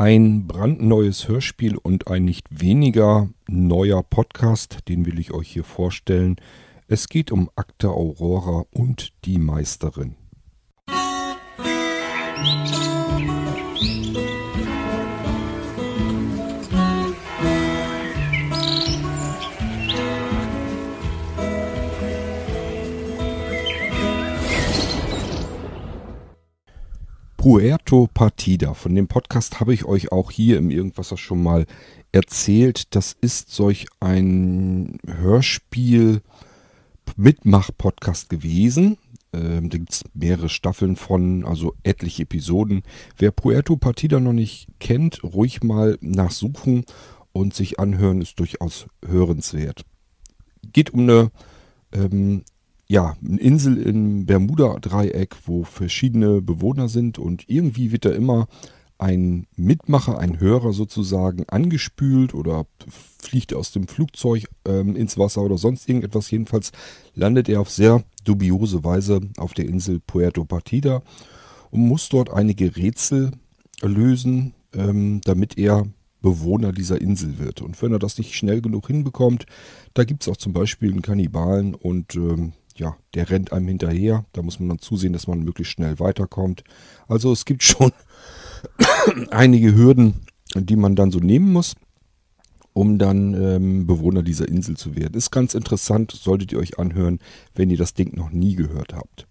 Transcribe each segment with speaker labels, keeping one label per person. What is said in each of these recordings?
Speaker 1: Ein brandneues Hörspiel und ein nicht weniger neuer Podcast, den will ich euch hier vorstellen. Es geht um Akte Aurora und die Meisterin. Musik Puerto Partida. Von dem Podcast habe ich euch auch hier im Irgendwasser schon mal erzählt. Das ist solch ein Hörspiel-Mitmach-Podcast gewesen. Ähm, da gibt es mehrere Staffeln von, also etliche Episoden. Wer Puerto Partida noch nicht kennt, ruhig mal nachsuchen und sich anhören, ist durchaus hörenswert. Geht um eine ähm, ja, eine Insel im Bermuda-Dreieck, wo verschiedene Bewohner sind und irgendwie wird da immer ein Mitmacher, ein Hörer sozusagen angespült oder fliegt aus dem Flugzeug ähm, ins Wasser oder sonst irgendetwas. Jedenfalls landet er auf sehr dubiose Weise auf der Insel Puerto Partida und muss dort einige Rätsel lösen, ähm, damit er Bewohner dieser Insel wird. Und wenn er das nicht schnell genug hinbekommt, da gibt es auch zum Beispiel einen Kannibalen und ähm, ja, der rennt einem hinterher. Da muss man dann zusehen, dass man möglichst schnell weiterkommt. Also es gibt schon einige Hürden, die man dann so nehmen muss, um dann ähm, Bewohner dieser Insel zu werden. Ist ganz interessant, solltet ihr euch anhören, wenn ihr das Ding noch nie gehört habt.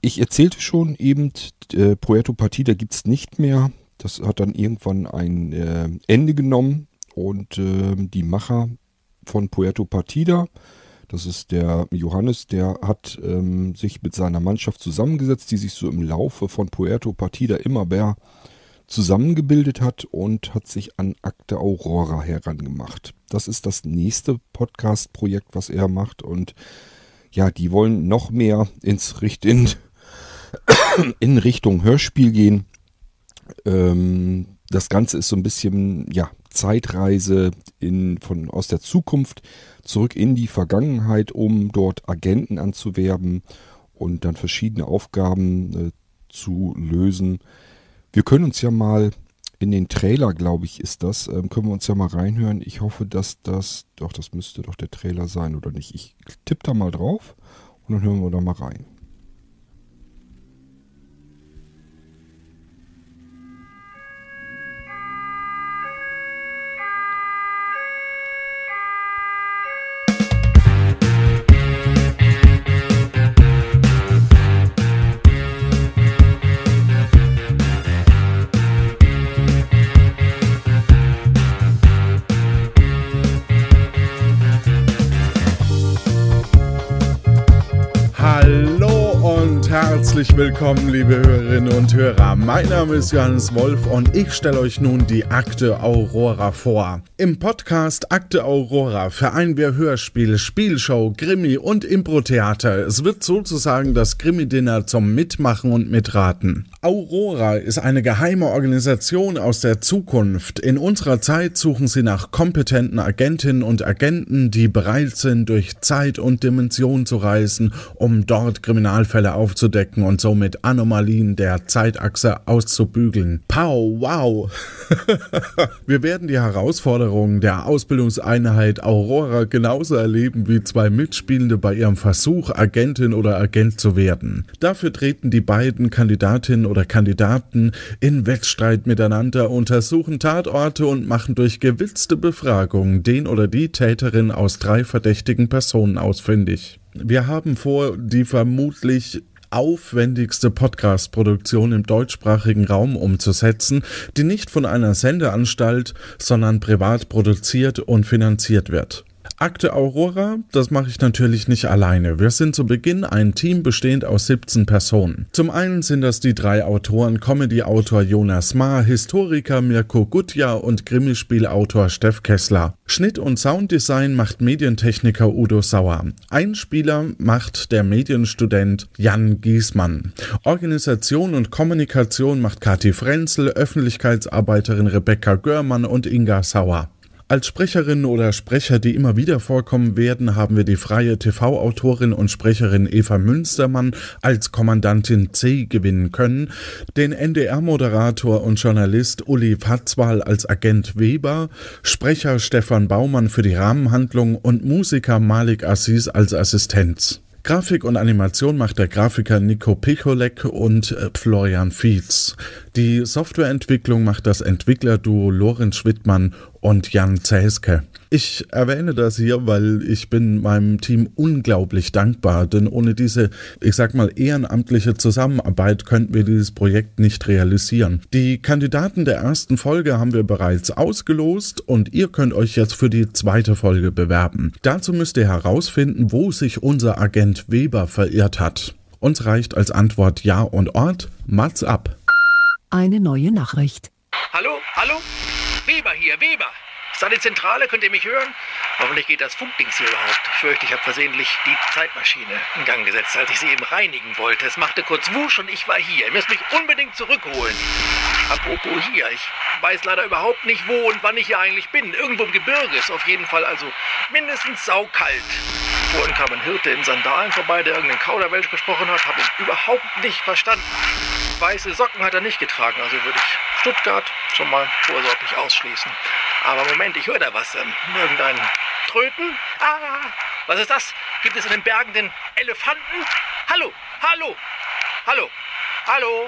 Speaker 1: Ich erzählte schon eben, äh, Puerto Partida gibt es nicht mehr. Das hat dann irgendwann ein äh, Ende genommen und äh, die Macher von Puerto Partida das ist der Johannes, der hat ähm, sich mit seiner Mannschaft zusammengesetzt, die sich so im Laufe von Puerto Partida immer mehr zusammengebildet hat und hat sich an Akte Aurora herangemacht. Das ist das nächste Podcast-Projekt, was er macht und ja, die wollen noch mehr ins Richt in, in Richtung Hörspiel gehen. Ähm, das Ganze ist so ein bisschen, ja, Zeitreise in, von, aus der Zukunft zurück in die Vergangenheit, um dort Agenten anzuwerben und dann verschiedene Aufgaben äh, zu lösen. Wir können uns ja mal in den Trailer, glaube ich, ist das, ähm, können wir uns ja mal reinhören. Ich hoffe, dass das, doch, das müsste doch der Trailer sein oder nicht. Ich tippe da mal drauf und dann hören wir da mal rein.
Speaker 2: Herzlich willkommen, liebe Hörerinnen und Hörer. Mein Name ist Johannes Wolf und ich stelle euch nun die Akte Aurora vor. Im Podcast Akte Aurora vereinen wir Hörspiel, Spielshow, Krimi und Impro-Theater. Es wird sozusagen das Krimi-Dinner zum Mitmachen und Mitraten. Aurora ist eine geheime Organisation aus der Zukunft. In unserer Zeit suchen sie nach kompetenten Agentinnen und Agenten, die bereit sind, durch Zeit und Dimension zu reisen, um dort Kriminalfälle aufzudecken und somit Anomalien der Zeitachse auszubügeln. Pow, wow! Wir werden die Herausforderungen der Ausbildungseinheit Aurora genauso erleben wie zwei Mitspielende bei ihrem Versuch, Agentin oder Agent zu werden. Dafür treten die beiden Kandidatinnen oder Kandidaten in Wettstreit miteinander, untersuchen Tatorte und machen durch gewitzte Befragungen den oder die Täterin aus drei verdächtigen Personen ausfindig. Wir haben vor, die vermutlich aufwendigste Podcast-Produktion im deutschsprachigen Raum umzusetzen, die nicht von einer Sendeanstalt, sondern privat produziert und finanziert wird. Akte Aurora, das mache ich natürlich nicht alleine. Wir sind zu Beginn ein Team bestehend aus 17 Personen. Zum einen sind das die drei Autoren, Comedy-Autor Jonas Maar, Historiker Mirko Gutja und Grimmispielautor Steff Kessler. Schnitt und Sounddesign macht Medientechniker Udo Sauer. Einspieler macht der Medienstudent Jan Giesmann. Organisation und Kommunikation macht Kathi Frenzel, Öffentlichkeitsarbeiterin Rebecca Görmann und Inga Sauer. Als Sprecherinnen oder Sprecher, die immer wieder vorkommen werden, haben wir die freie TV-Autorin und Sprecherin Eva Münstermann als Kommandantin C gewinnen können, den NDR-Moderator und Journalist Uli Patzwal als Agent Weber, Sprecher Stefan Baumann für die Rahmenhandlung und Musiker Malik Assis als Assistenz. Grafik und Animation macht der Grafiker Nico Picholek und äh, Florian Fietz. Die Softwareentwicklung macht das Entwicklerduo Lorenz Schwidtmann und Jan Zäske. Ich erwähne das hier, weil ich bin meinem Team unglaublich dankbar, denn ohne diese, ich sag mal, ehrenamtliche Zusammenarbeit könnten wir dieses Projekt nicht realisieren. Die Kandidaten der ersten Folge haben wir bereits ausgelost und ihr könnt euch jetzt für die zweite Folge bewerben. Dazu müsst ihr herausfinden, wo sich unser Agent Weber verirrt hat. Uns reicht als Antwort Ja und Ort. Mats ab.
Speaker 3: Eine neue Nachricht.
Speaker 4: Hallo, hallo? Weber hier, Weber. Ist da die Zentrale? Könnt ihr mich hören? Hoffentlich geht das Funkdings hier überhaupt. Ich fürchte, ich habe versehentlich die Zeitmaschine in Gang gesetzt, als ich sie eben reinigen wollte. Es machte kurz Wusch und ich war hier. Ihr müsst mich unbedingt zurückholen. Apropos hier, ich weiß leider überhaupt nicht, wo und wann ich hier eigentlich bin. Irgendwo im Gebirge ist auf jeden Fall also mindestens saukalt. Vorhin kam ein Hirte in Sandalen vorbei, der irgendeinen Kauderwelsch gesprochen hat. Habe ihn überhaupt nicht verstanden. Weiße Socken hat er nicht getragen, also würde ich Stuttgart schon mal vorsorglich ausschließen. Aber Moment, ich höre da was. Ähm, irgendein Tröten? Ah, was ist das? Gibt es in den Bergen den Elefanten? Hallo, hallo, hallo, hallo.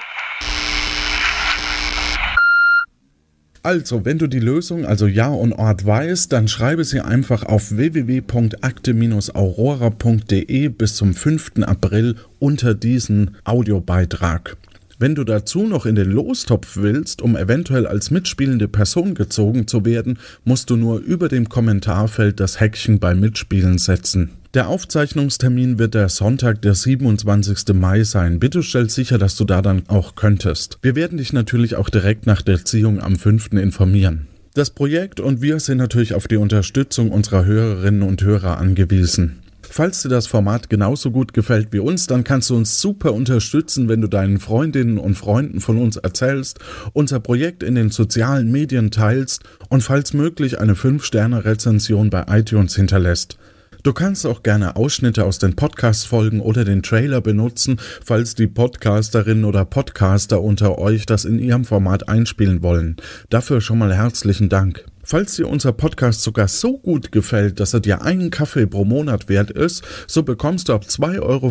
Speaker 2: Also, wenn du die Lösung, also Ja und Ort weißt, dann schreibe sie einfach auf www.akte-aurora.de bis zum 5. April unter diesen Audiobeitrag. Wenn du dazu noch in den Lostopf willst, um eventuell als mitspielende Person gezogen zu werden, musst du nur über dem Kommentarfeld das Häkchen bei Mitspielen setzen. Der Aufzeichnungstermin wird der Sonntag, der 27. Mai sein. Bitte stell sicher, dass du da dann auch könntest. Wir werden dich natürlich auch direkt nach der Ziehung am 5. informieren. Das Projekt und wir sind natürlich auf die Unterstützung unserer Hörerinnen und Hörer angewiesen. Falls dir das Format genauso gut gefällt wie uns, dann kannst du uns super unterstützen, wenn du deinen Freundinnen und Freunden von uns erzählst, unser Projekt in den sozialen Medien teilst und falls möglich eine 5-Sterne-Rezension bei iTunes hinterlässt. Du kannst auch gerne Ausschnitte aus den Podcast-Folgen oder den Trailer benutzen, falls die Podcasterinnen oder Podcaster unter euch das in ihrem Format einspielen wollen. Dafür schon mal herzlichen Dank. Falls dir unser Podcast sogar so gut gefällt, dass er dir einen Kaffee pro Monat wert ist, so bekommst du ab 2,50 Euro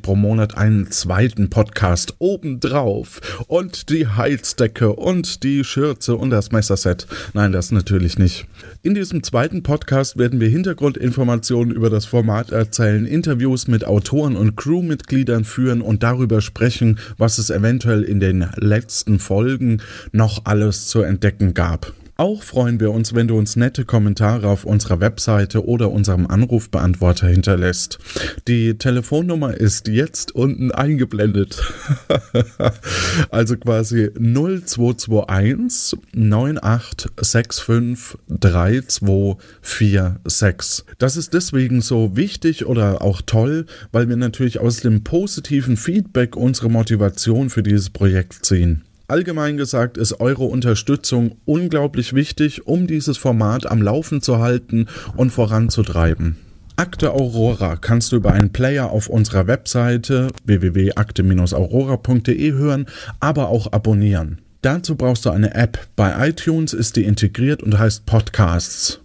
Speaker 2: pro Monat einen zweiten Podcast obendrauf. Und die Heizdecke und die Schürze und das Messerset. Nein, das natürlich nicht. In diesem zweiten Podcast werden wir Hintergrundinformationen über das Format erzählen, Interviews mit Autoren und Crewmitgliedern führen und darüber sprechen, was es eventuell in den letzten Folgen noch alles zu entdecken gab. Auch freuen wir uns, wenn du uns nette Kommentare auf unserer Webseite oder unserem Anrufbeantworter hinterlässt. Die Telefonnummer ist jetzt unten eingeblendet. also quasi 0221 9865 3246. Das ist deswegen so wichtig oder auch toll, weil wir natürlich aus dem positiven Feedback unsere Motivation für dieses Projekt ziehen. Allgemein gesagt ist eure Unterstützung unglaublich wichtig, um dieses Format am Laufen zu halten und voranzutreiben. Akte Aurora kannst du über einen Player auf unserer Webseite www.akte-aurora.de hören, aber auch abonnieren. Dazu brauchst du eine App. Bei iTunes ist die integriert und heißt Podcasts.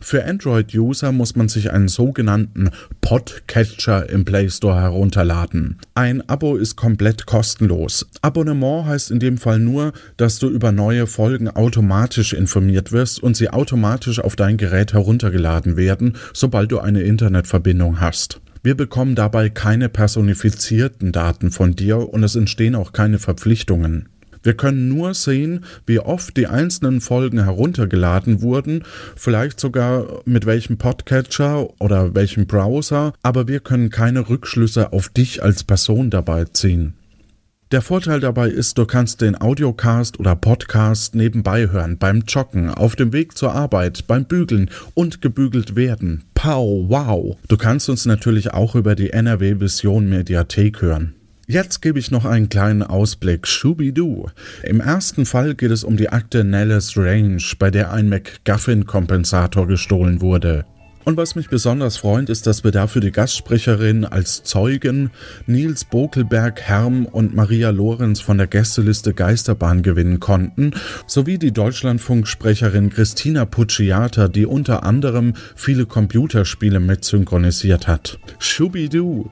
Speaker 2: Für Android-User muss man sich einen sogenannten Podcatcher im Play Store herunterladen. Ein Abo ist komplett kostenlos. Abonnement heißt in dem Fall nur, dass du über neue Folgen automatisch informiert wirst und sie automatisch auf dein Gerät heruntergeladen werden, sobald du eine Internetverbindung hast. Wir bekommen dabei keine personifizierten Daten von dir und es entstehen auch keine Verpflichtungen. Wir können nur sehen, wie oft die einzelnen Folgen heruntergeladen wurden, vielleicht sogar mit welchem Podcatcher oder welchem Browser, aber wir können keine Rückschlüsse auf dich als Person dabei ziehen. Der Vorteil dabei ist, du kannst den Audiocast oder Podcast nebenbei hören, beim Joggen, auf dem Weg zur Arbeit, beim Bügeln und gebügelt werden. Pow, wow! Du kannst uns natürlich auch über die NRW Vision Mediathek hören. Jetzt gebe ich noch einen kleinen Ausblick. Schubidu. Im ersten Fall geht es um die Akte Nellis Range, bei der ein McGuffin-Kompensator gestohlen wurde. Und was mich besonders freut, ist, dass wir dafür die Gastsprecherin als Zeugen Nils Bokelberg, Herm und Maria Lorenz von der Gästeliste Geisterbahn gewinnen konnten, sowie die Deutschlandfunksprecherin Christina Pucciata, die unter anderem viele Computerspiele mit synchronisiert hat. Schubidu!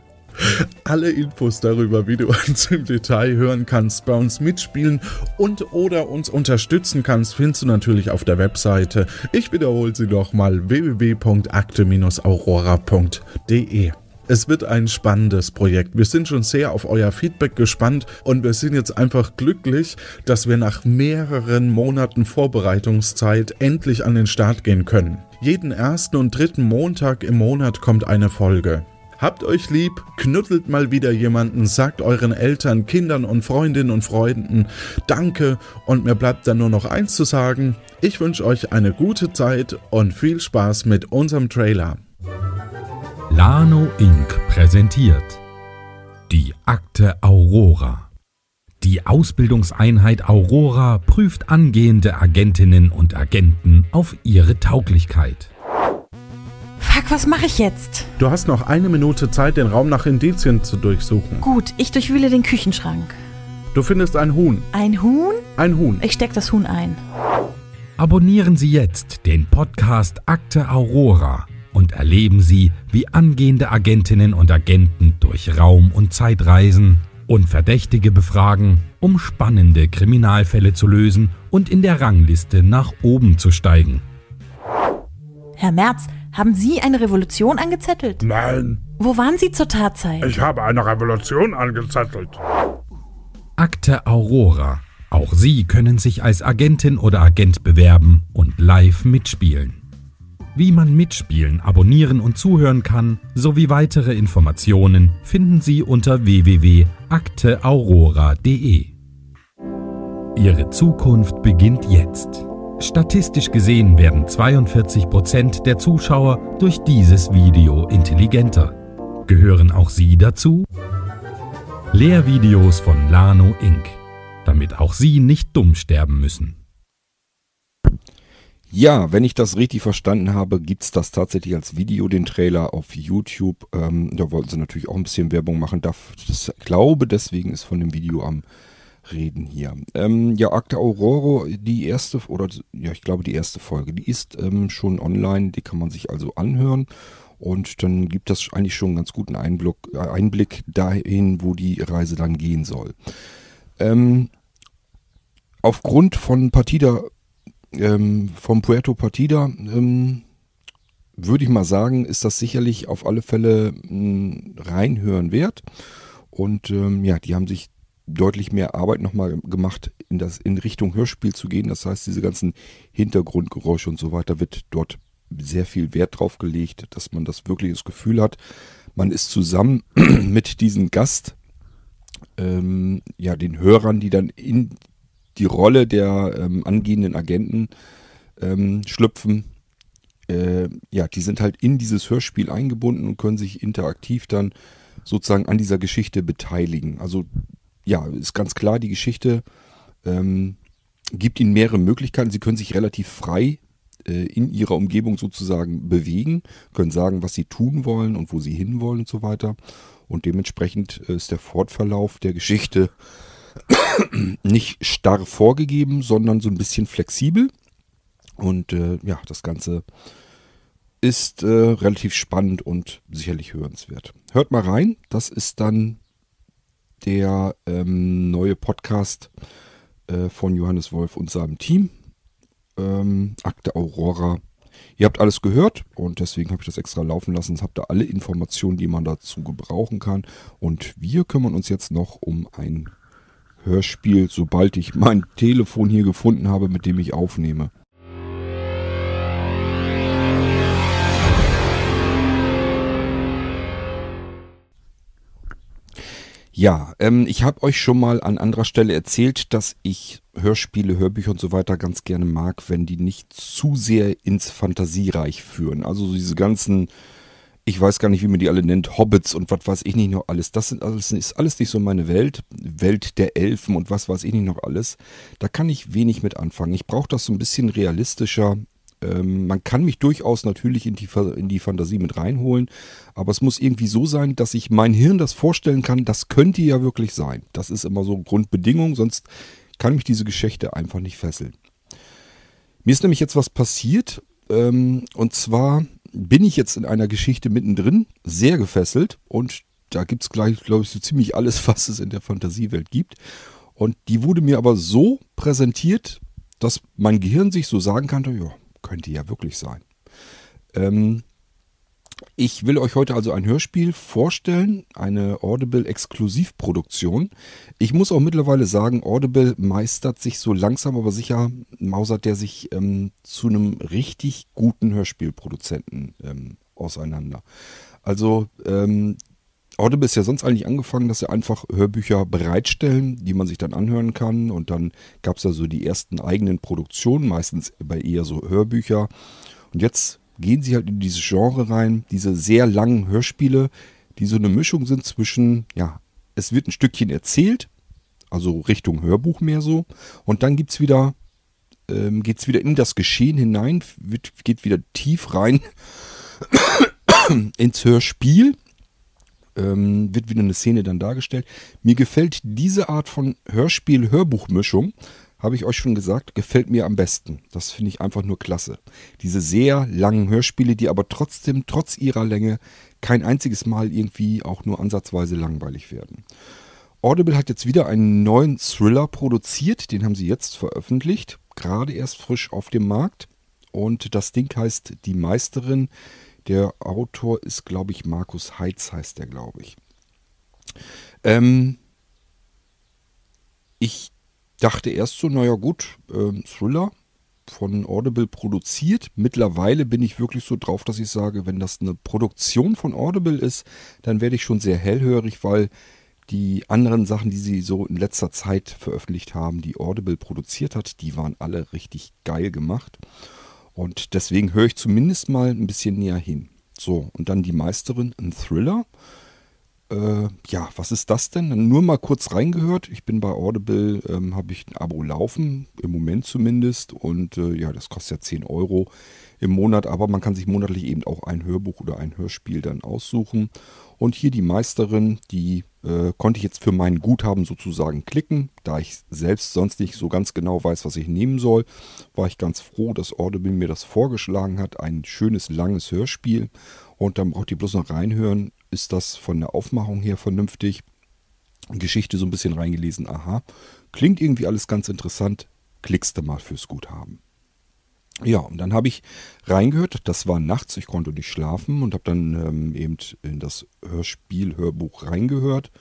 Speaker 2: Alle Infos darüber, wie du uns im Detail hören kannst, bei uns mitspielen und oder uns unterstützen kannst, findest du natürlich auf der Webseite. Ich wiederhole sie nochmal www.akte-aurora.de. Es wird ein spannendes Projekt. Wir sind schon sehr auf euer Feedback gespannt und wir sind jetzt einfach glücklich, dass wir nach mehreren Monaten Vorbereitungszeit endlich an den Start gehen können. Jeden ersten und dritten Montag im Monat kommt eine Folge. Habt euch lieb, knuddelt mal wieder jemanden, sagt euren Eltern, Kindern und Freundinnen und Freunden Danke und mir bleibt dann nur noch eins zu sagen. Ich wünsche euch eine gute Zeit und viel Spaß mit unserem Trailer.
Speaker 5: Lano Inc. präsentiert die Akte Aurora. Die Ausbildungseinheit Aurora prüft angehende Agentinnen und Agenten auf ihre Tauglichkeit.
Speaker 6: Fuck, was mache ich jetzt?
Speaker 2: Du hast noch eine Minute Zeit, den Raum nach Indizien zu durchsuchen.
Speaker 6: Gut, ich durchwühle den Küchenschrank.
Speaker 2: Du findest ein Huhn.
Speaker 6: Ein Huhn?
Speaker 2: Ein Huhn.
Speaker 6: Ich steck das Huhn ein.
Speaker 5: Abonnieren Sie jetzt den Podcast Akte Aurora und erleben Sie, wie angehende Agentinnen und Agenten durch Raum- und Zeitreisen und Verdächtige befragen, um spannende Kriminalfälle zu lösen und in der Rangliste nach oben zu steigen.
Speaker 6: Herr Merz, haben Sie eine Revolution angezettelt?
Speaker 7: Nein,
Speaker 6: Wo waren Sie zur Tatzeit?
Speaker 7: ich habe eine Revolution angezettelt.
Speaker 5: Akte Aurora. Auch Sie können sich als Agentin oder Agent bewerben und live mitspielen. Wie man mitspielen, abonnieren und zuhören kann, sowie weitere Informationen finden Sie unter www.akteaurora.de. Ihre Zukunft beginnt jetzt. Statistisch gesehen werden 42% der Zuschauer durch dieses Video intelligenter. Gehören auch Sie dazu? Lehrvideos von Lano Inc., damit auch Sie nicht dumm sterben müssen.
Speaker 1: Ja, wenn ich das richtig verstanden habe, gibt's das tatsächlich als Video, den Trailer auf YouTube. Ähm, da wollten sie natürlich auch ein bisschen Werbung machen. Ich glaube, deswegen ist von dem Video am Reden hier. Ähm, ja, Akte Aurora, die erste, oder ja, ich glaube die erste Folge, die ist ähm, schon online, die kann man sich also anhören. Und dann gibt das eigentlich schon einen ganz guten Einblick, äh, Einblick dahin, wo die Reise dann gehen soll. Ähm, aufgrund von Partida ähm, vom Puerto Partida ähm, würde ich mal sagen, ist das sicherlich auf alle Fälle mh, reinhören wert. Und ähm, ja, die haben sich deutlich mehr Arbeit nochmal gemacht, in, das, in Richtung Hörspiel zu gehen. Das heißt, diese ganzen Hintergrundgeräusche und so weiter wird dort sehr viel Wert drauf gelegt, dass man das wirklich das Gefühl hat, man ist zusammen mit diesem Gast, ähm, ja, den Hörern, die dann in die Rolle der ähm, angehenden Agenten ähm, schlüpfen. Äh, ja, die sind halt in dieses Hörspiel eingebunden und können sich interaktiv dann sozusagen an dieser Geschichte beteiligen. Also ja, ist ganz klar, die Geschichte ähm, gibt ihnen mehrere Möglichkeiten. Sie können sich relativ frei äh, in ihrer Umgebung sozusagen bewegen, können sagen, was sie tun wollen und wo sie hinwollen und so weiter. Und dementsprechend äh, ist der Fortverlauf der Geschichte nicht starr vorgegeben, sondern so ein bisschen flexibel. Und äh, ja, das Ganze ist äh, relativ spannend und sicherlich hörenswert. Hört mal rein, das ist dann der ähm, neue Podcast äh, von Johannes Wolf und seinem Team. Ähm, Akte Aurora. Ihr habt alles gehört und deswegen habe ich das extra laufen lassen. Habt ihr alle Informationen, die man dazu gebrauchen kann. Und wir kümmern uns jetzt noch um ein Hörspiel, sobald ich mein Telefon hier gefunden habe, mit dem ich aufnehme. Ja, ähm, ich habe euch schon mal an anderer Stelle erzählt, dass ich Hörspiele, Hörbücher und so weiter ganz gerne mag, wenn die nicht zu sehr ins Fantasiereich führen. Also so diese ganzen ich weiß gar nicht, wie man die alle nennt, Hobbits und was weiß ich nicht noch alles. Das sind alles, ist alles nicht so meine Welt. Welt der Elfen und was weiß ich nicht noch alles. Da kann ich wenig mit anfangen. Ich brauche das so ein bisschen realistischer. Ähm, man kann mich durchaus natürlich in die, in die Fantasie mit reinholen, aber es muss irgendwie so sein, dass ich mein Hirn das vorstellen kann, das könnte ja wirklich sein. Das ist immer so Grundbedingung, sonst kann mich diese Geschichte einfach nicht fesseln. Mir ist nämlich jetzt was passiert, ähm, und zwar bin ich jetzt in einer Geschichte mittendrin, sehr gefesselt und da gibt es gleich, glaube ich, so ziemlich alles, was es in der Fantasiewelt gibt. Und die wurde mir aber so präsentiert, dass mein Gehirn sich so sagen kann, ja, könnte ja wirklich sein. Ähm, ich will euch heute also ein Hörspiel vorstellen, eine Audible-Exklusivproduktion. Ich muss auch mittlerweile sagen, Audible meistert sich so langsam, aber sicher, mausert der sich ähm, zu einem richtig guten Hörspielproduzenten ähm, auseinander. Also ähm, Audible ist ja sonst eigentlich angefangen, dass sie einfach Hörbücher bereitstellen, die man sich dann anhören kann. Und dann gab es ja so die ersten eigenen Produktionen, meistens bei eher so Hörbücher. Und jetzt gehen sie halt in dieses Genre rein, diese sehr langen Hörspiele, die so eine Mischung sind zwischen, ja, es wird ein Stückchen erzählt, also Richtung Hörbuch mehr so, und dann gibt's wieder, ähm, geht's wieder in das Geschehen hinein, wird, geht wieder tief rein ins Hörspiel, ähm, wird wieder eine Szene dann dargestellt. Mir gefällt diese Art von Hörspiel-Hörbuchmischung, habe ich euch schon gesagt, gefällt mir am besten. Das finde ich einfach nur klasse. Diese sehr langen Hörspiele, die aber trotzdem, trotz ihrer Länge, kein einziges Mal irgendwie auch nur ansatzweise langweilig werden. Audible hat jetzt wieder einen neuen Thriller produziert, den haben sie jetzt veröffentlicht, gerade erst frisch auf dem Markt. Und das Ding heißt Die Meisterin. Der Autor ist, glaube ich, Markus Heitz heißt der, glaube ich. Ähm, ich dachte erst so, naja gut, äh, Thriller von Audible produziert. Mittlerweile bin ich wirklich so drauf, dass ich sage, wenn das eine Produktion von Audible ist, dann werde ich schon sehr hellhörig, weil die anderen Sachen, die sie so in letzter Zeit veröffentlicht haben, die Audible produziert hat, die waren alle richtig geil gemacht. Und deswegen höre ich zumindest mal ein bisschen näher hin. So, und dann die Meisterin, ein Thriller. Äh, ja, was ist das denn? Nur mal kurz reingehört. Ich bin bei Audible, ähm, habe ich ein Abo laufen, im Moment zumindest. Und äh, ja, das kostet ja 10 Euro im Monat, aber man kann sich monatlich eben auch ein Hörbuch oder ein Hörspiel dann aussuchen. Und hier die Meisterin, die äh, konnte ich jetzt für mein Guthaben sozusagen klicken. Da ich selbst sonst nicht so ganz genau weiß, was ich nehmen soll, war ich ganz froh, dass Audible mir das vorgeschlagen hat. Ein schönes, langes Hörspiel. Und dann braucht ihr bloß noch reinhören ist das von der Aufmachung her vernünftig. Geschichte so ein bisschen reingelesen, aha, klingt irgendwie alles ganz interessant, klickst du mal fürs Guthaben. Ja, und dann habe ich reingehört, das war nachts, ich konnte nicht schlafen und habe dann ähm, eben in das Hörspiel, Hörbuch reingehört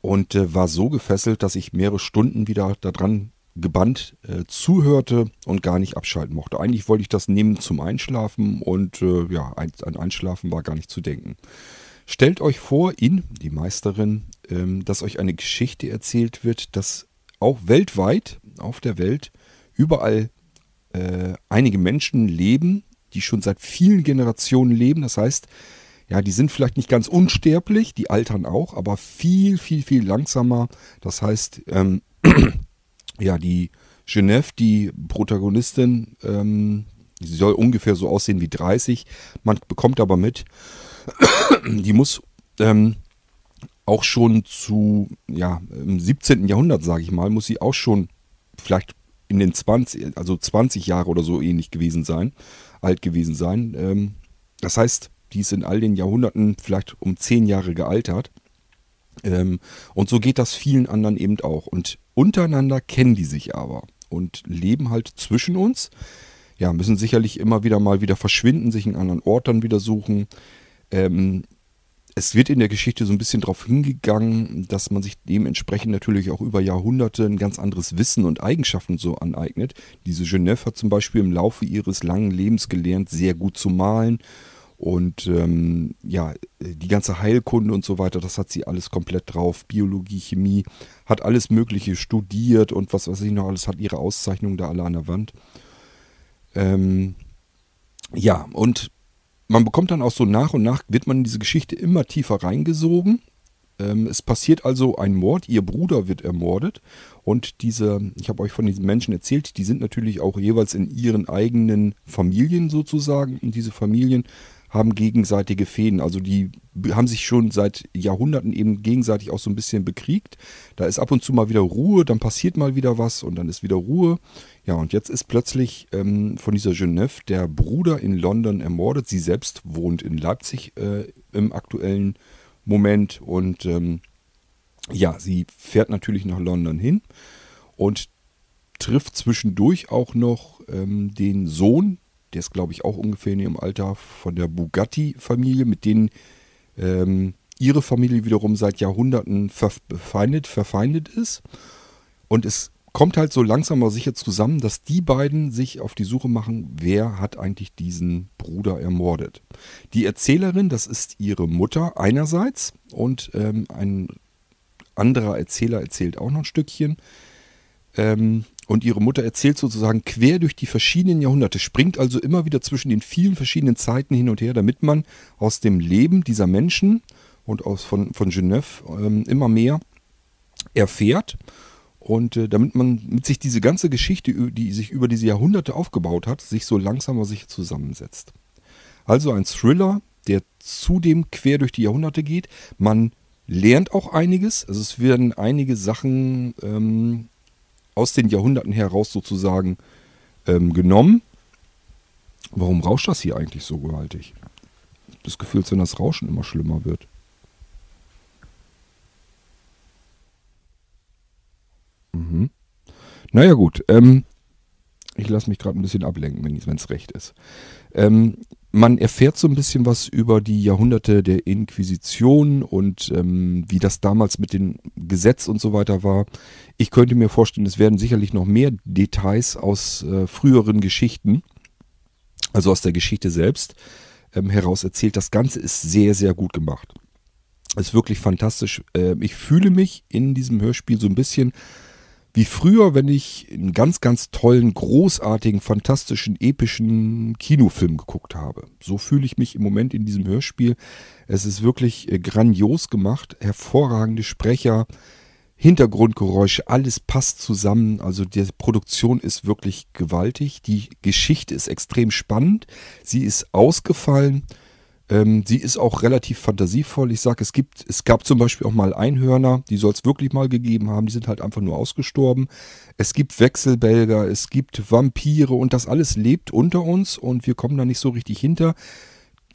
Speaker 1: und äh, war so gefesselt, dass ich mehrere Stunden wieder daran gebannt äh, zuhörte und gar nicht abschalten mochte. Eigentlich wollte ich das nehmen zum Einschlafen und äh, ja, ein, an Einschlafen war gar nicht zu denken. Stellt euch vor, in, die Meisterin, ähm, dass euch eine Geschichte erzählt wird, dass auch weltweit auf der Welt überall äh, einige Menschen leben, die schon seit vielen Generationen leben. Das heißt, ja, die sind vielleicht nicht ganz unsterblich, die altern auch, aber viel, viel, viel langsamer. Das heißt, ähm, ja, die Genève, die Protagonistin, ähm, sie soll ungefähr so aussehen wie 30. Man bekommt aber mit, die muss ähm, auch schon zu, ja, im 17. Jahrhundert, sage ich mal, muss sie auch schon vielleicht in den 20, also 20 Jahre oder so ähnlich gewesen sein, alt gewesen sein. Ähm, das heißt, die ist in all den Jahrhunderten vielleicht um 10 Jahre gealtert. Ähm, und so geht das vielen anderen eben auch. Und untereinander kennen die sich aber und leben halt zwischen uns. Ja, müssen sicherlich immer wieder mal wieder verschwinden, sich einen anderen Ort dann wieder suchen. Ähm, es wird in der Geschichte so ein bisschen darauf hingegangen, dass man sich dementsprechend natürlich auch über Jahrhunderte ein ganz anderes Wissen und Eigenschaften so aneignet. Diese Genève hat zum Beispiel im Laufe ihres langen Lebens gelernt, sehr gut zu malen. Und ähm, ja, die ganze Heilkunde und so weiter, das hat sie alles komplett drauf. Biologie, Chemie, hat alles Mögliche studiert und was weiß ich noch alles, hat ihre Auszeichnungen da alle an der Wand. Ähm, ja, und man bekommt dann auch so nach und nach, wird man in diese Geschichte immer tiefer reingesogen. Ähm, es passiert also ein Mord, ihr Bruder wird ermordet und diese, ich habe euch von diesen Menschen erzählt, die sind natürlich auch jeweils in ihren eigenen Familien sozusagen und diese Familien haben gegenseitige Fäden. Also die haben sich schon seit Jahrhunderten eben gegenseitig auch so ein bisschen bekriegt. Da ist ab und zu mal wieder Ruhe, dann passiert mal wieder was und dann ist wieder Ruhe. Ja, und jetzt ist plötzlich ähm, von dieser Genève der Bruder in London ermordet. Sie selbst wohnt in Leipzig äh, im aktuellen Moment und ähm, ja, sie fährt natürlich nach London hin und trifft zwischendurch auch noch ähm, den Sohn der ist, glaube ich, auch ungefähr in ihrem Alter von der Bugatti-Familie, mit denen ähm, ihre Familie wiederum seit Jahrhunderten verfeindet, verfeindet ist. Und es kommt halt so langsam aber sicher zusammen, dass die beiden sich auf die Suche machen, wer hat eigentlich diesen Bruder ermordet. Die Erzählerin, das ist ihre Mutter einerseits und ähm, ein anderer Erzähler erzählt auch noch ein Stückchen. Ähm, und ihre Mutter erzählt sozusagen quer durch die verschiedenen Jahrhunderte, springt also immer wieder zwischen den vielen verschiedenen Zeiten hin und her, damit man aus dem Leben dieser Menschen und aus, von, von Genève ähm, immer mehr erfährt. Und äh, damit man mit sich diese ganze Geschichte, die sich über diese Jahrhunderte aufgebaut hat, sich so langsam aber sicher zusammensetzt. Also ein Thriller, der zudem quer durch die Jahrhunderte geht. Man lernt auch einiges. Also es werden einige Sachen ähm, aus den Jahrhunderten heraus sozusagen ähm, genommen. Warum rauscht das hier eigentlich so gewaltig? Das Gefühl, als wenn das Rauschen immer schlimmer wird. Mhm. Naja gut, ähm, ich lasse mich gerade ein bisschen ablenken, wenn es recht ist. Ähm, man erfährt so ein bisschen was über die Jahrhunderte der Inquisition und ähm, wie das damals mit dem Gesetz und so weiter war. Ich könnte mir vorstellen, es werden sicherlich noch mehr Details aus äh, früheren Geschichten, also aus der Geschichte selbst, ähm, heraus erzählt. Das Ganze ist sehr, sehr gut gemacht. Ist wirklich fantastisch. Äh, ich fühle mich in diesem Hörspiel so ein bisschen wie früher, wenn ich einen ganz, ganz tollen, großartigen, fantastischen, epischen Kinofilm geguckt habe. So fühle ich mich im Moment in diesem Hörspiel. Es ist wirklich äh, grandios gemacht, hervorragende Sprecher, Hintergrundgeräusche, alles passt zusammen. Also die Produktion ist wirklich gewaltig. Die Geschichte ist extrem spannend. Sie ist ausgefallen. Ähm, sie ist auch relativ fantasievoll. Ich sage, es gibt, es gab zum Beispiel auch mal Einhörner, die soll es wirklich mal gegeben haben. Die sind halt einfach nur ausgestorben. Es gibt Wechselbälger, es gibt Vampire und das alles lebt unter uns und wir kommen da nicht so richtig hinter.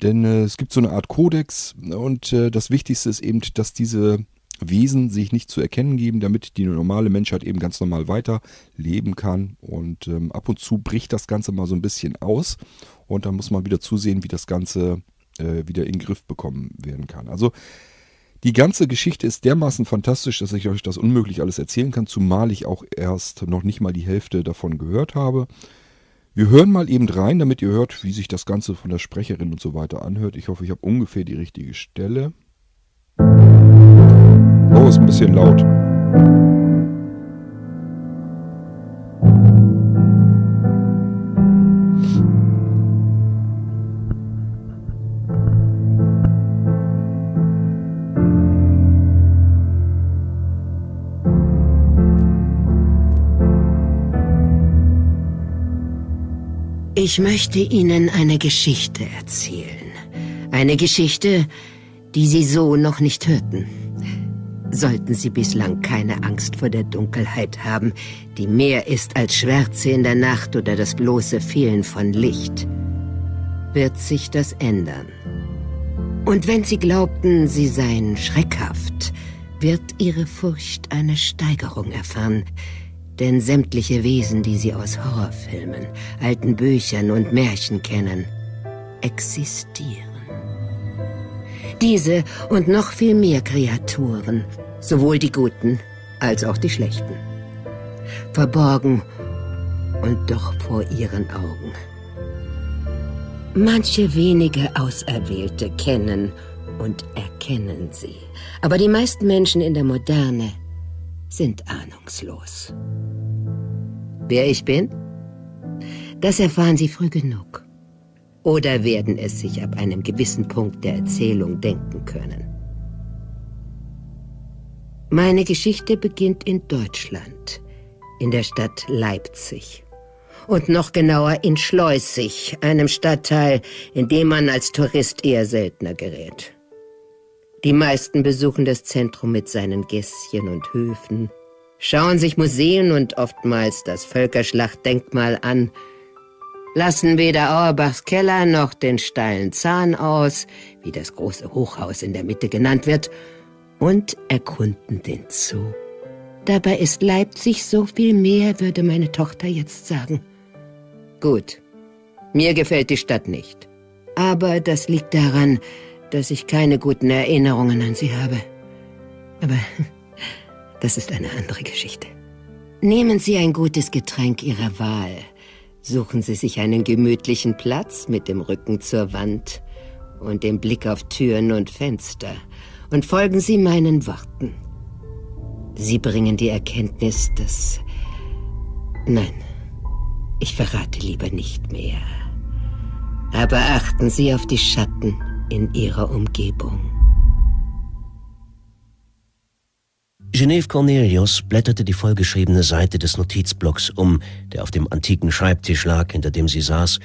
Speaker 1: Denn äh, es gibt so eine Art Kodex und äh, das Wichtigste ist eben, dass diese Wesen sich nicht zu erkennen geben, damit die normale Menschheit eben ganz normal weiter leben kann. Und ähm, ab und zu bricht das Ganze mal so ein bisschen aus. Und dann muss man wieder zusehen, wie das Ganze äh, wieder in den Griff bekommen werden kann. Also die ganze Geschichte ist dermaßen fantastisch, dass ich euch das unmöglich alles erzählen kann, zumal ich auch erst noch nicht mal die Hälfte davon gehört habe. Wir hören mal eben rein, damit ihr hört, wie sich das Ganze von der Sprecherin und so weiter anhört. Ich hoffe, ich habe ungefähr die richtige Stelle. Oh, ist ein bisschen laut.
Speaker 8: Ich möchte Ihnen eine Geschichte erzählen. Eine Geschichte, die Sie so noch nicht hörten. Sollten Sie bislang keine Angst vor der Dunkelheit haben, die mehr ist als Schwärze in der Nacht oder das bloße Fehlen von Licht, wird sich das ändern. Und wenn Sie glaubten, Sie seien schreckhaft, wird Ihre Furcht eine Steigerung erfahren, denn sämtliche Wesen, die Sie aus Horrorfilmen, alten Büchern und Märchen kennen, existieren. Diese und noch viel mehr Kreaturen, sowohl die Guten als auch die Schlechten, verborgen und doch vor Ihren Augen. Manche wenige Auserwählte kennen und erkennen sie, aber die meisten Menschen in der Moderne sind ahnungslos. Wer ich bin? Das erfahren Sie früh genug. oder werden es sich ab einem gewissen Punkt der Erzählung denken können. Meine Geschichte beginnt in Deutschland, in der Stadt Leipzig. Und noch genauer in Schleusig, einem Stadtteil, in dem man als Tourist eher seltener gerät. Die meisten besuchen das Zentrum mit seinen Gässchen und Höfen, schauen sich Museen und oftmals das Völkerschlachtdenkmal an, lassen weder Auerbachs Keller noch den steilen Zahn aus, wie das große Hochhaus in der Mitte genannt wird, und erkunden den Zoo. Dabei ist Leipzig so viel mehr, würde meine Tochter jetzt sagen. Gut, mir gefällt die Stadt nicht. Aber das liegt daran, dass ich keine guten Erinnerungen an sie habe. Aber das ist eine andere Geschichte. Nehmen Sie ein gutes Getränk Ihrer Wahl. Suchen Sie sich einen gemütlichen Platz mit dem Rücken zur Wand und dem Blick auf Türen und Fenster und folgen Sie meinen Worten. Sie bringen die Erkenntnis, dass... Nein, ich verrate lieber nicht mehr. Aber achten Sie auf die Schatten in ihrer Umgebung.
Speaker 9: Genevieve Cornelius blätterte die vollgeschriebene Seite des Notizblocks um, der auf dem antiken Schreibtisch lag, hinter dem sie saß,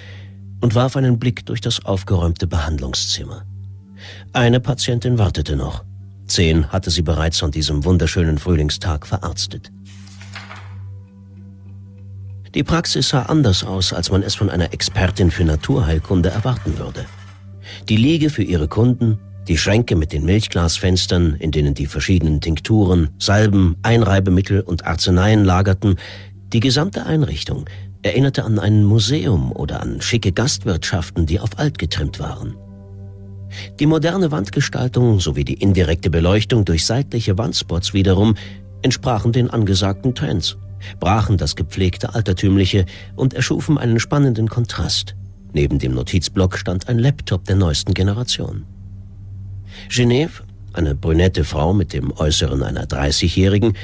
Speaker 9: und warf einen Blick durch das aufgeräumte Behandlungszimmer. Eine Patientin wartete noch. Zehn hatte sie bereits an diesem wunderschönen Frühlingstag verarztet. Die Praxis sah anders aus, als man es von einer Expertin für Naturheilkunde erwarten würde. Die Liege für ihre Kunden, die Schränke mit den Milchglasfenstern, in denen die verschiedenen Tinkturen, Salben, Einreibemittel und Arzneien lagerten, die gesamte Einrichtung erinnerte an ein Museum oder an schicke Gastwirtschaften, die auf alt getrimmt waren. Die moderne Wandgestaltung sowie die indirekte Beleuchtung durch seitliche Wandspots wiederum entsprachen den angesagten Trends, brachen das gepflegte Altertümliche und erschufen einen spannenden Kontrast. Neben dem Notizblock stand ein Laptop der neuesten Generation. Genève, eine brünette Frau mit dem Äußeren einer 30-Jährigen,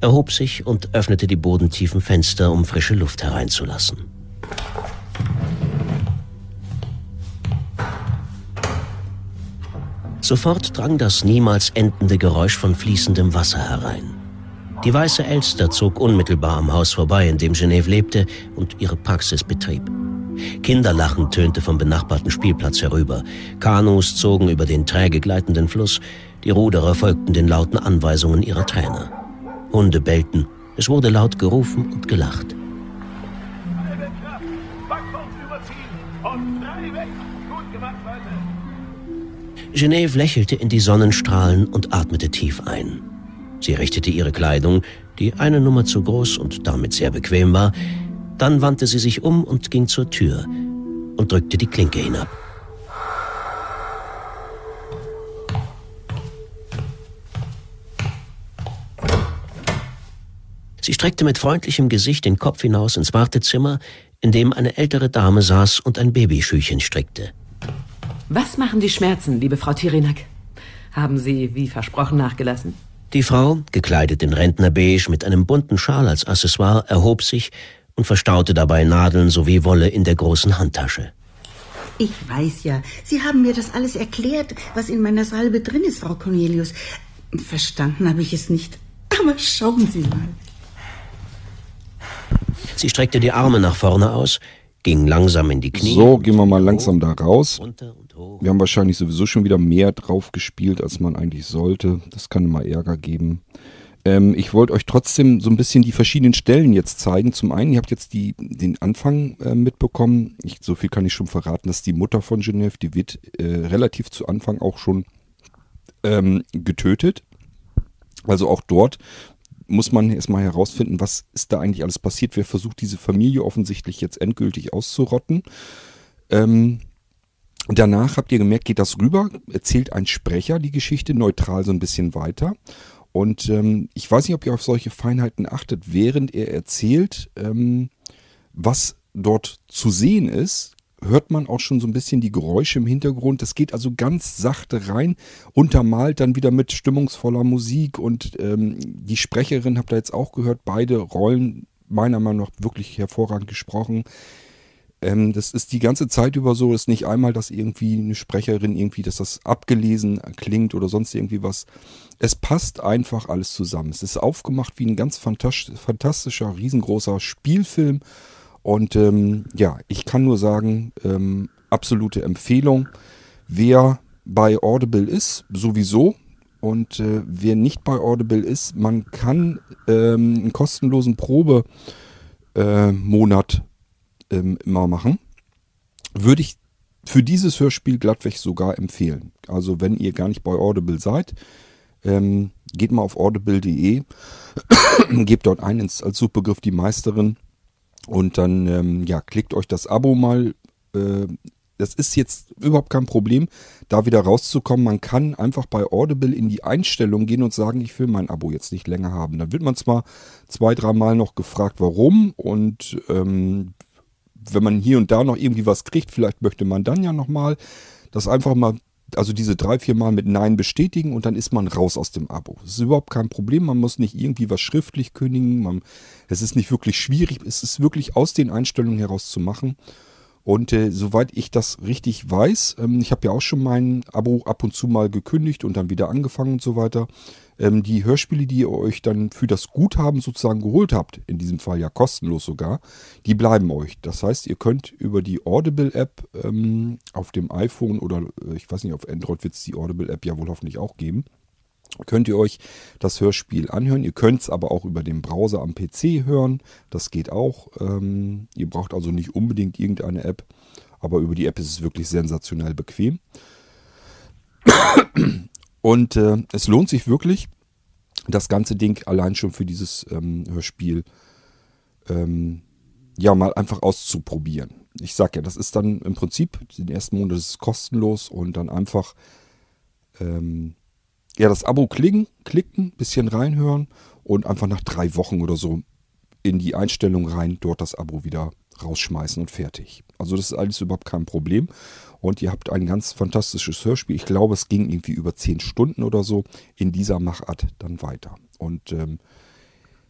Speaker 9: erhob sich und öffnete die bodentiefen Fenster, um frische Luft hereinzulassen. Sofort drang das niemals endende Geräusch von fließendem Wasser herein. Die weiße Elster zog unmittelbar am Haus vorbei, in dem Genève lebte und ihre Praxis betrieb. Kinderlachen tönte vom benachbarten Spielplatz herüber. Kanus zogen über den träge gleitenden Fluss. Die Ruderer folgten den lauten Anweisungen ihrer Trainer. Hunde bellten. Es wurde laut gerufen und gelacht. Genève lächelte in die Sonnenstrahlen und atmete tief ein. Sie richtete ihre Kleidung, die eine Nummer zu groß und damit sehr bequem war, dann wandte sie sich um und ging zur Tür und drückte die Klinke hinab. Sie streckte mit freundlichem Gesicht den Kopf hinaus ins Wartezimmer, in dem eine ältere Dame saß und ein Babyschüchen strickte.
Speaker 10: Was machen die Schmerzen, liebe Frau Tirinak? Haben Sie, wie versprochen, nachgelassen?
Speaker 9: Die Frau, gekleidet in Rentnerbeige mit einem bunten Schal als Accessoire, erhob sich und verstaute dabei Nadeln sowie Wolle in der großen Handtasche.
Speaker 11: Ich weiß ja, Sie haben mir das alles erklärt, was in meiner Salbe drin ist, Frau Cornelius. Verstanden habe ich es nicht. Aber schauen Sie mal.
Speaker 9: Sie streckte die Arme nach vorne aus, ging langsam in die Knie.
Speaker 1: So, gehen wir mal langsam da raus. Wir haben wahrscheinlich sowieso schon wieder mehr drauf gespielt, als man eigentlich sollte. Das kann immer Ärger geben. Ähm, ich wollte euch trotzdem so ein bisschen die verschiedenen Stellen jetzt zeigen. Zum einen, ihr habt jetzt die, den Anfang äh, mitbekommen. Ich, so viel kann ich schon verraten, dass die Mutter von Genève, die wird äh, relativ zu Anfang auch schon ähm, getötet. Also auch dort muss man erstmal herausfinden, was ist da eigentlich alles passiert. Wer versucht, diese Familie offensichtlich jetzt endgültig auszurotten. Ähm, danach habt ihr gemerkt, geht das rüber, erzählt ein Sprecher die Geschichte neutral so ein bisschen weiter. Und ähm, ich weiß nicht, ob ihr auf solche Feinheiten achtet, während er erzählt, ähm, was dort zu sehen ist, hört man auch schon so ein bisschen die Geräusche im Hintergrund. Das geht also ganz sachte rein, untermalt dann wieder mit stimmungsvoller Musik und ähm, die Sprecherin, habt ihr jetzt auch gehört, beide Rollen meiner Meinung nach wirklich hervorragend gesprochen. Ähm, das ist die ganze Zeit über so, ist nicht einmal, dass irgendwie eine Sprecherin irgendwie, dass das abgelesen klingt oder sonst irgendwie was. Es passt einfach alles zusammen. Es ist aufgemacht wie ein ganz fantastischer, riesengroßer Spielfilm. Und ähm, ja, ich kann nur sagen, ähm, absolute Empfehlung. Wer bei Audible ist, sowieso. Und äh, wer nicht bei Audible ist, man kann ähm, einen kostenlosen Probemonat äh, ähm, immer machen. Würde ich für dieses Hörspiel glattweg sogar empfehlen. Also wenn ihr gar nicht bei Audible seid, ähm, geht mal auf audible.de, gebt dort ein als Suchbegriff die Meisterin und dann ähm, ja, klickt euch das Abo mal äh, das ist jetzt überhaupt kein Problem, da wieder rauszukommen. Man kann einfach bei Audible in die Einstellung gehen und sagen, ich will mein Abo jetzt nicht länger haben. Dann wird man zwar zwei, dreimal noch gefragt, warum und ähm, wenn man hier und da noch irgendwie was kriegt, vielleicht möchte man dann ja nochmal das einfach mal, also diese drei, vier Mal mit Nein bestätigen und dann ist man raus aus dem Abo. Das ist überhaupt kein Problem, man muss nicht irgendwie was schriftlich kündigen, es ist nicht wirklich schwierig, es ist wirklich aus den Einstellungen heraus zu machen. Und äh, soweit ich das richtig weiß, ähm, ich habe ja auch schon mein Abo ab und zu mal gekündigt und dann wieder angefangen und so weiter. Ähm, die Hörspiele, die ihr euch dann für das Guthaben sozusagen geholt habt, in diesem Fall ja kostenlos sogar, die bleiben euch. Das heißt, ihr könnt über die Audible-App ähm, auf dem iPhone oder äh, ich weiß nicht, auf Android wird es die Audible-App ja wohl hoffentlich auch geben könnt ihr euch das Hörspiel anhören. Ihr könnt es aber auch über den Browser am PC hören. Das geht auch. Ähm, ihr braucht also nicht unbedingt irgendeine App, aber über die App ist es wirklich sensationell bequem. Und äh, es lohnt sich wirklich, das ganze Ding allein schon für dieses ähm, Hörspiel ähm, ja mal einfach auszuprobieren. Ich sag ja, das ist dann im Prinzip, den ersten Monat ist es kostenlos und dann einfach ähm, ja, das Abo klicken, klicken, bisschen reinhören und einfach nach drei Wochen oder so in die Einstellung rein, dort das Abo wieder rausschmeißen und fertig. Also das ist alles überhaupt kein Problem. Und ihr habt ein ganz fantastisches Hörspiel. Ich glaube, es ging irgendwie über zehn Stunden oder so in dieser Machart dann weiter. Und ähm,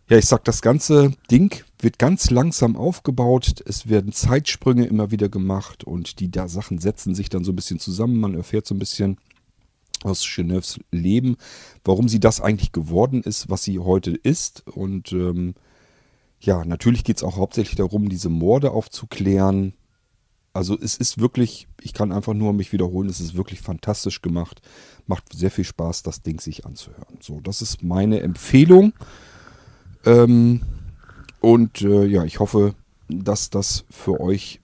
Speaker 1: ja, ich sag, das ganze Ding wird ganz langsam aufgebaut. Es werden Zeitsprünge immer wieder gemacht und die da Sachen setzen sich dann so ein bisschen zusammen. Man erfährt so ein bisschen, aus Genèves Leben, warum sie das eigentlich geworden ist, was sie heute ist. Und ähm, ja, natürlich geht es auch hauptsächlich darum, diese Morde aufzuklären. Also es ist wirklich, ich kann einfach nur mich wiederholen, es ist wirklich fantastisch gemacht. Macht sehr viel Spaß, das Ding sich anzuhören. So, das ist meine Empfehlung. Ähm, und äh, ja, ich hoffe, dass das für euch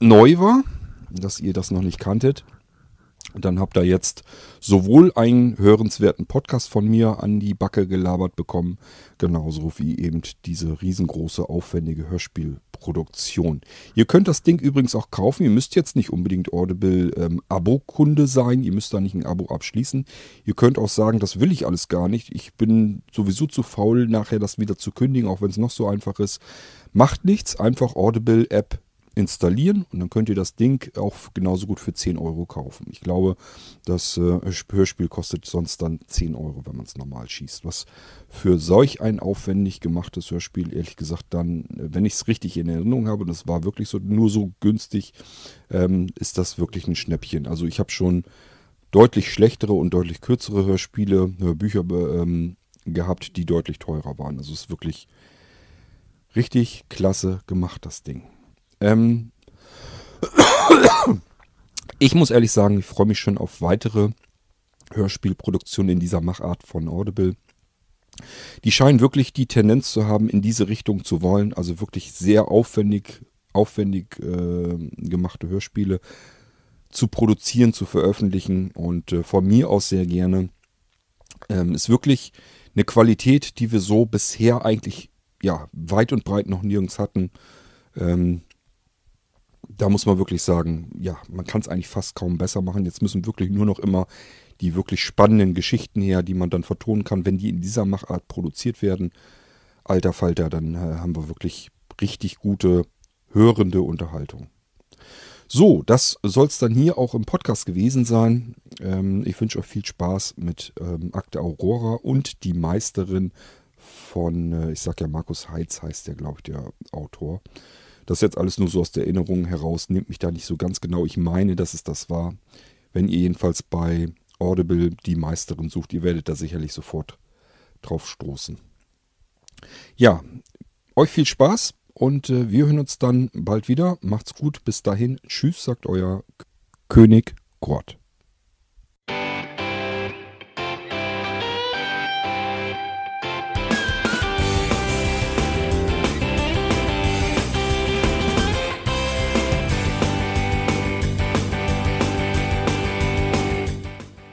Speaker 1: neu war, dass ihr das noch nicht kanntet. Dann habt ihr jetzt sowohl einen hörenswerten Podcast von mir an die Backe gelabert bekommen, genauso wie eben diese riesengroße, aufwendige Hörspielproduktion. Ihr könnt das Ding übrigens auch kaufen. Ihr müsst jetzt nicht unbedingt Audible ähm, sein. Ihr müsst da nicht ein Abo abschließen. Ihr könnt auch sagen, das will ich alles gar nicht. Ich bin sowieso zu faul, nachher das wieder zu kündigen, auch wenn es noch so einfach ist. Macht nichts, einfach Audible App installieren und dann könnt ihr das Ding auch genauso gut für 10 Euro kaufen. Ich glaube, das äh, Hörspiel kostet sonst dann 10 Euro, wenn man es normal schießt. Was für solch ein aufwendig gemachtes Hörspiel, ehrlich gesagt, dann, wenn ich es richtig in Erinnerung habe, das war wirklich so nur so günstig, ähm, ist das wirklich ein Schnäppchen. Also ich habe schon deutlich schlechtere und deutlich kürzere Hörspiele, Hörbücher ähm, gehabt, die deutlich teurer waren. Also es ist wirklich richtig klasse gemacht, das Ding. Ähm ich muss ehrlich sagen, ich freue mich schon auf weitere Hörspielproduktionen in dieser Machart von Audible. Die scheinen wirklich die Tendenz zu haben, in diese Richtung zu wollen. Also wirklich sehr aufwendig, aufwendig äh, gemachte Hörspiele zu produzieren, zu veröffentlichen und äh, von mir aus sehr gerne. Ähm, ist wirklich eine Qualität, die wir so bisher eigentlich ja weit und breit noch nirgends hatten. Ähm, da muss man wirklich sagen, ja, man kann es eigentlich fast kaum besser machen. Jetzt müssen wirklich nur noch immer die wirklich spannenden Geschichten her, die man dann vertonen kann, wenn die in dieser Machart produziert werden. Alter Falter, dann äh, haben wir wirklich richtig gute, hörende Unterhaltung. So, das soll es dann hier auch im Podcast gewesen sein. Ähm, ich wünsche euch viel Spaß mit ähm, Akte Aurora und die Meisterin von, äh, ich sag ja, Markus Heitz heißt der, glaube ich, der Autor. Das ist jetzt alles nur so aus der Erinnerung heraus. Nehmt mich da nicht so ganz genau. Ich meine, dass es das war. Wenn ihr jedenfalls bei Audible die Meisterin sucht, ihr werdet da sicherlich sofort drauf stoßen. Ja, euch viel Spaß und äh, wir hören uns dann bald wieder. Macht's gut. Bis dahin. Tschüss, sagt euer König Gott.